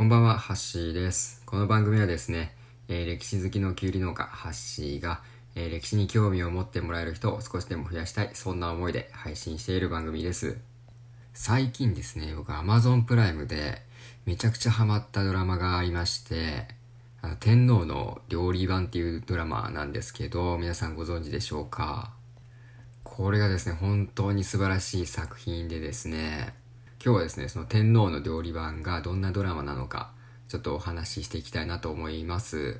こんばんは、ハッシーです。この番組はですね、えー、歴史好きのきゅうり農家、ハッシーが、えー、歴史に興味を持ってもらえる人を少しでも増やしたい、そんな思いで配信している番組です。最近ですね、僕 Amazon プライムでめちゃくちゃハマったドラマがありまして、あの天皇の料理版っていうドラマなんですけど、皆さんご存知でしょうか？これがですね、本当に素晴らしい作品でですね、今日はですね、その天皇の料理版がどんなドラマなのか、ちょっとお話ししていきたいなと思います。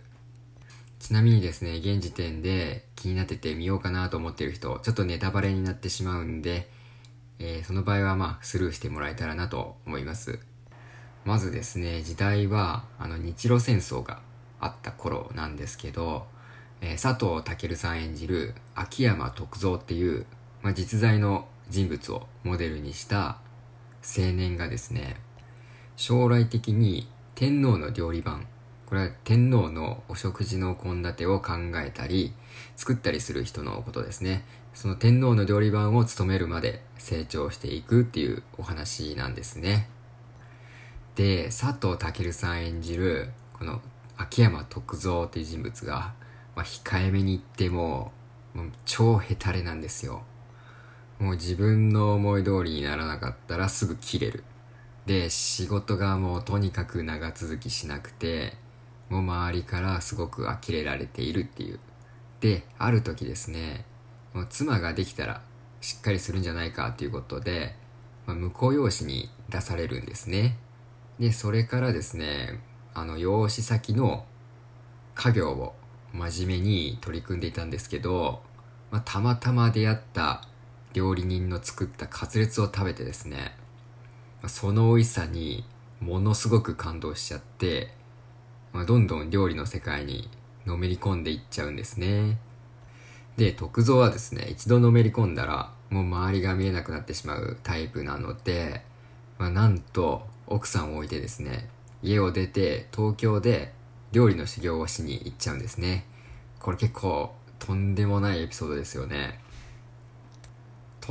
ちなみにですね、現時点で気になってて見ようかなと思ってる人、ちょっとネタバレになってしまうんで、えー、その場合はまあスルーしてもらえたらなと思います。まずですね、時代はあの日露戦争があった頃なんですけど、えー、佐藤健さん演じる秋山徳蔵っていう、まあ、実在の人物をモデルにした青年がですね、将来的に天皇の料理番、これは天皇のお食事の献立を考えたり、作ったりする人のことですね。その天皇の料理番を務めるまで成長していくっていうお話なんですね。で、佐藤健さん演じる、この秋山徳蔵っていう人物が、まあ、控えめに言っても、も超ヘタレなんですよ。もう自分の思い通りにならなかったらすぐ切れる。で、仕事がもうとにかく長続きしなくて、もう周りからすごく呆れられているっていう。で、ある時ですね、もう妻ができたらしっかりするんじゃないかっていうことで、まあ、婿養子に出されるんですね。で、それからですね、あの、養子先の家業を真面目に取り組んでいたんですけど、まあ、たまたま出会った料理人の作ったカツレツを食べてですね、その美味しさにものすごく感動しちゃって、まあ、どんどん料理の世界にのめり込んでいっちゃうんですね。で、徳蔵はですね、一度のめり込んだら、もう周りが見えなくなってしまうタイプなので、まあ、なんと奥さんを置いてですね、家を出て東京で料理の修行をしに行っちゃうんですね。これ結構とんでもないエピソードですよね。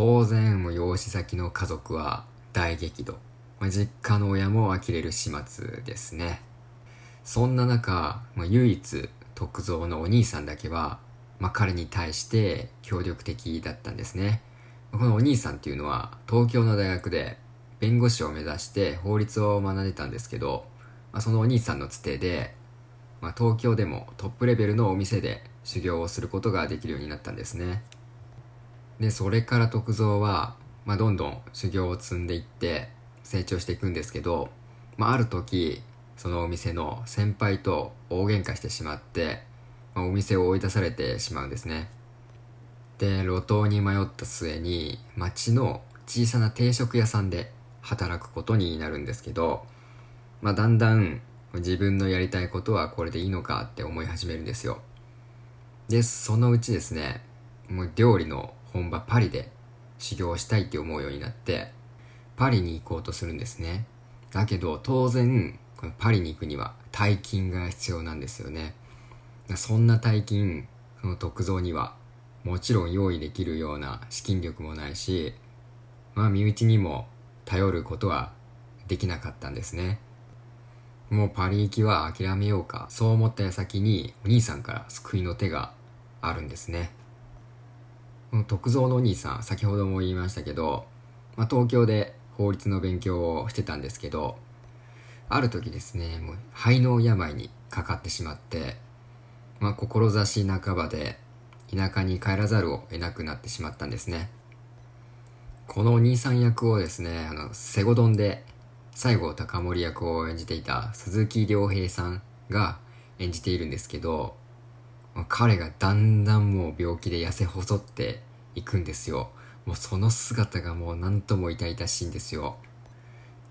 当然、もう養子先の家族は大激怒。まあ、実家の親も呆れる始末ですね。そんな中、まあ、唯一徳蔵のお兄さんだけは、まあ、彼に対して協力的だったんですね。このお兄さんっていうのは東京の大学で弁護士を目指して法律を学んでたんですけど、まあ、そのお兄さんのつてで、まあ、東京でもトップレベルのお店で修行をすることができるようになったんですね。で、それから徳蔵は、まあ、どんどん修行を積んでいって成長していくんですけど、まあ、ある時、そのお店の先輩と大喧嘩してしまって、まあ、お店を追い出されてしまうんですね。で、路頭に迷った末に、町の小さな定食屋さんで働くことになるんですけど、まあ、だんだん自分のやりたいことはこれでいいのかって思い始めるんですよ。で、そのうちですね、もう料理の本場パリで修行したいって思うようになって、パリに行こうとするんですね。だけど当然、このパリに行くには大金が必要なんですよね。そんな大金、その特造にはもちろん用意できるような資金力もないし、まあ身内にも頼ることはできなかったんですね。もうパリ行きは諦めようか、そう思った矢先にお兄さんから救いの手があるんですね。この徳蔵のお兄さん、先ほども言いましたけど、まあ、東京で法律の勉強をしてたんですけど、ある時ですね、もう肺の病にかかってしまって、まあ、志半ばで田舎に帰らざるを得なくなってしまったんですね。このお兄さん役をですね、あの、セゴドンで西郷隆盛役を演じていた鈴木亮平さんが演じているんですけど、彼がだんだんもう病気で痩せ細っていくんですよ。もうその姿がもう何とも痛々しいんですよ。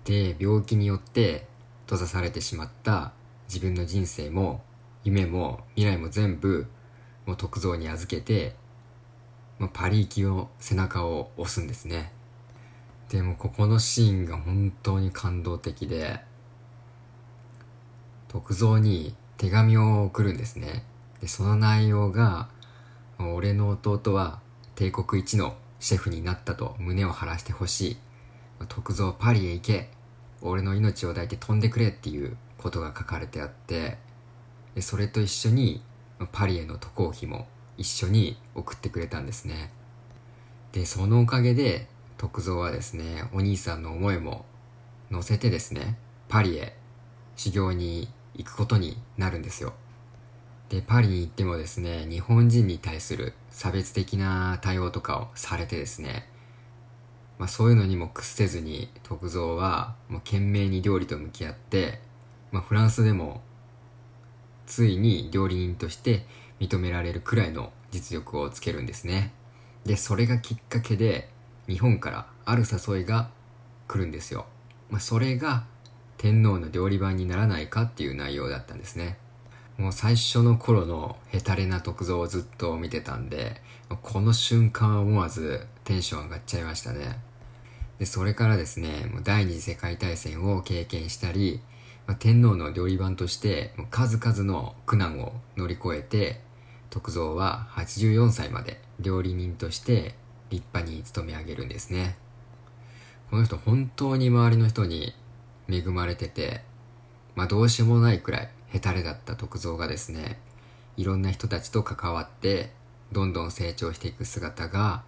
で、病気によって閉ざされてしまった自分の人生も夢も未来も全部もう徳蔵に預けて、もうパリ行きを背中を押すんですね。でもここのシーンが本当に感動的で、徳蔵に手紙を送るんですね。で、その内容が、俺の弟は帝国一のシェフになったと胸を晴らしてほしい。徳蔵パリへ行け。俺の命を抱いて飛んでくれっていうことが書かれてあってでそれと一緒にパリへの渡航費も一緒に送ってくれたんですねでそのおかげで徳蔵はですねお兄さんの思いも乗せてですねパリへ修行に行くことになるんですよでパリに行ってもですね日本人に対する差別的な対応とかをされてですねまあ、そういうのにも屈せずに徳蔵はもう懸命に料理と向き合って、まあ、フランスでもついに料理人として認められるくらいの実力をつけるんですね。でそれがきっかけで日本からある誘いが来るんですよ、まあ、それが天皇の料理番にならないかっていう内容だったんですね。もう最初の頃のヘタレな徳蔵をずっと見てたんでこの瞬間は思わずテンション上がっちゃいましたねで、それからですね、もう第二次世界大戦を経験したり、まあ、天皇の料理番として数々の苦難を乗り越えて、徳蔵は84歳まで料理人として立派に勤め上げるんですね。この人本当に周りの人に恵まれてて、まあどうしようもないくらいヘタレだった徳蔵がですね、いろんな人たちと関わってどんどん成長していく姿が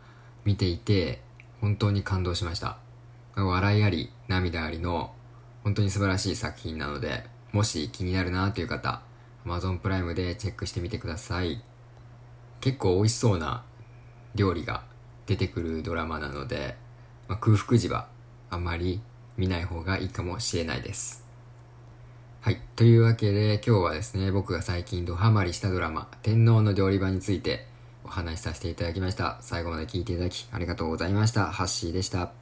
見ていて本当に感動しました。笑いあり、涙ありの本当に素晴らしい作品なので、もし気になるなという方、Amazon プライムでチェックしてみてください。結構美味しそうな料理が出てくるドラマなので、まあ、空腹時はあんまり見ない方がいいかもしれないです。はい。というわけで今日はですね、僕が最近ドハマりしたドラマ、天皇の料理場についてお話しさせていただきました。最後まで聞いていただきありがとうございました。ハッシーでした。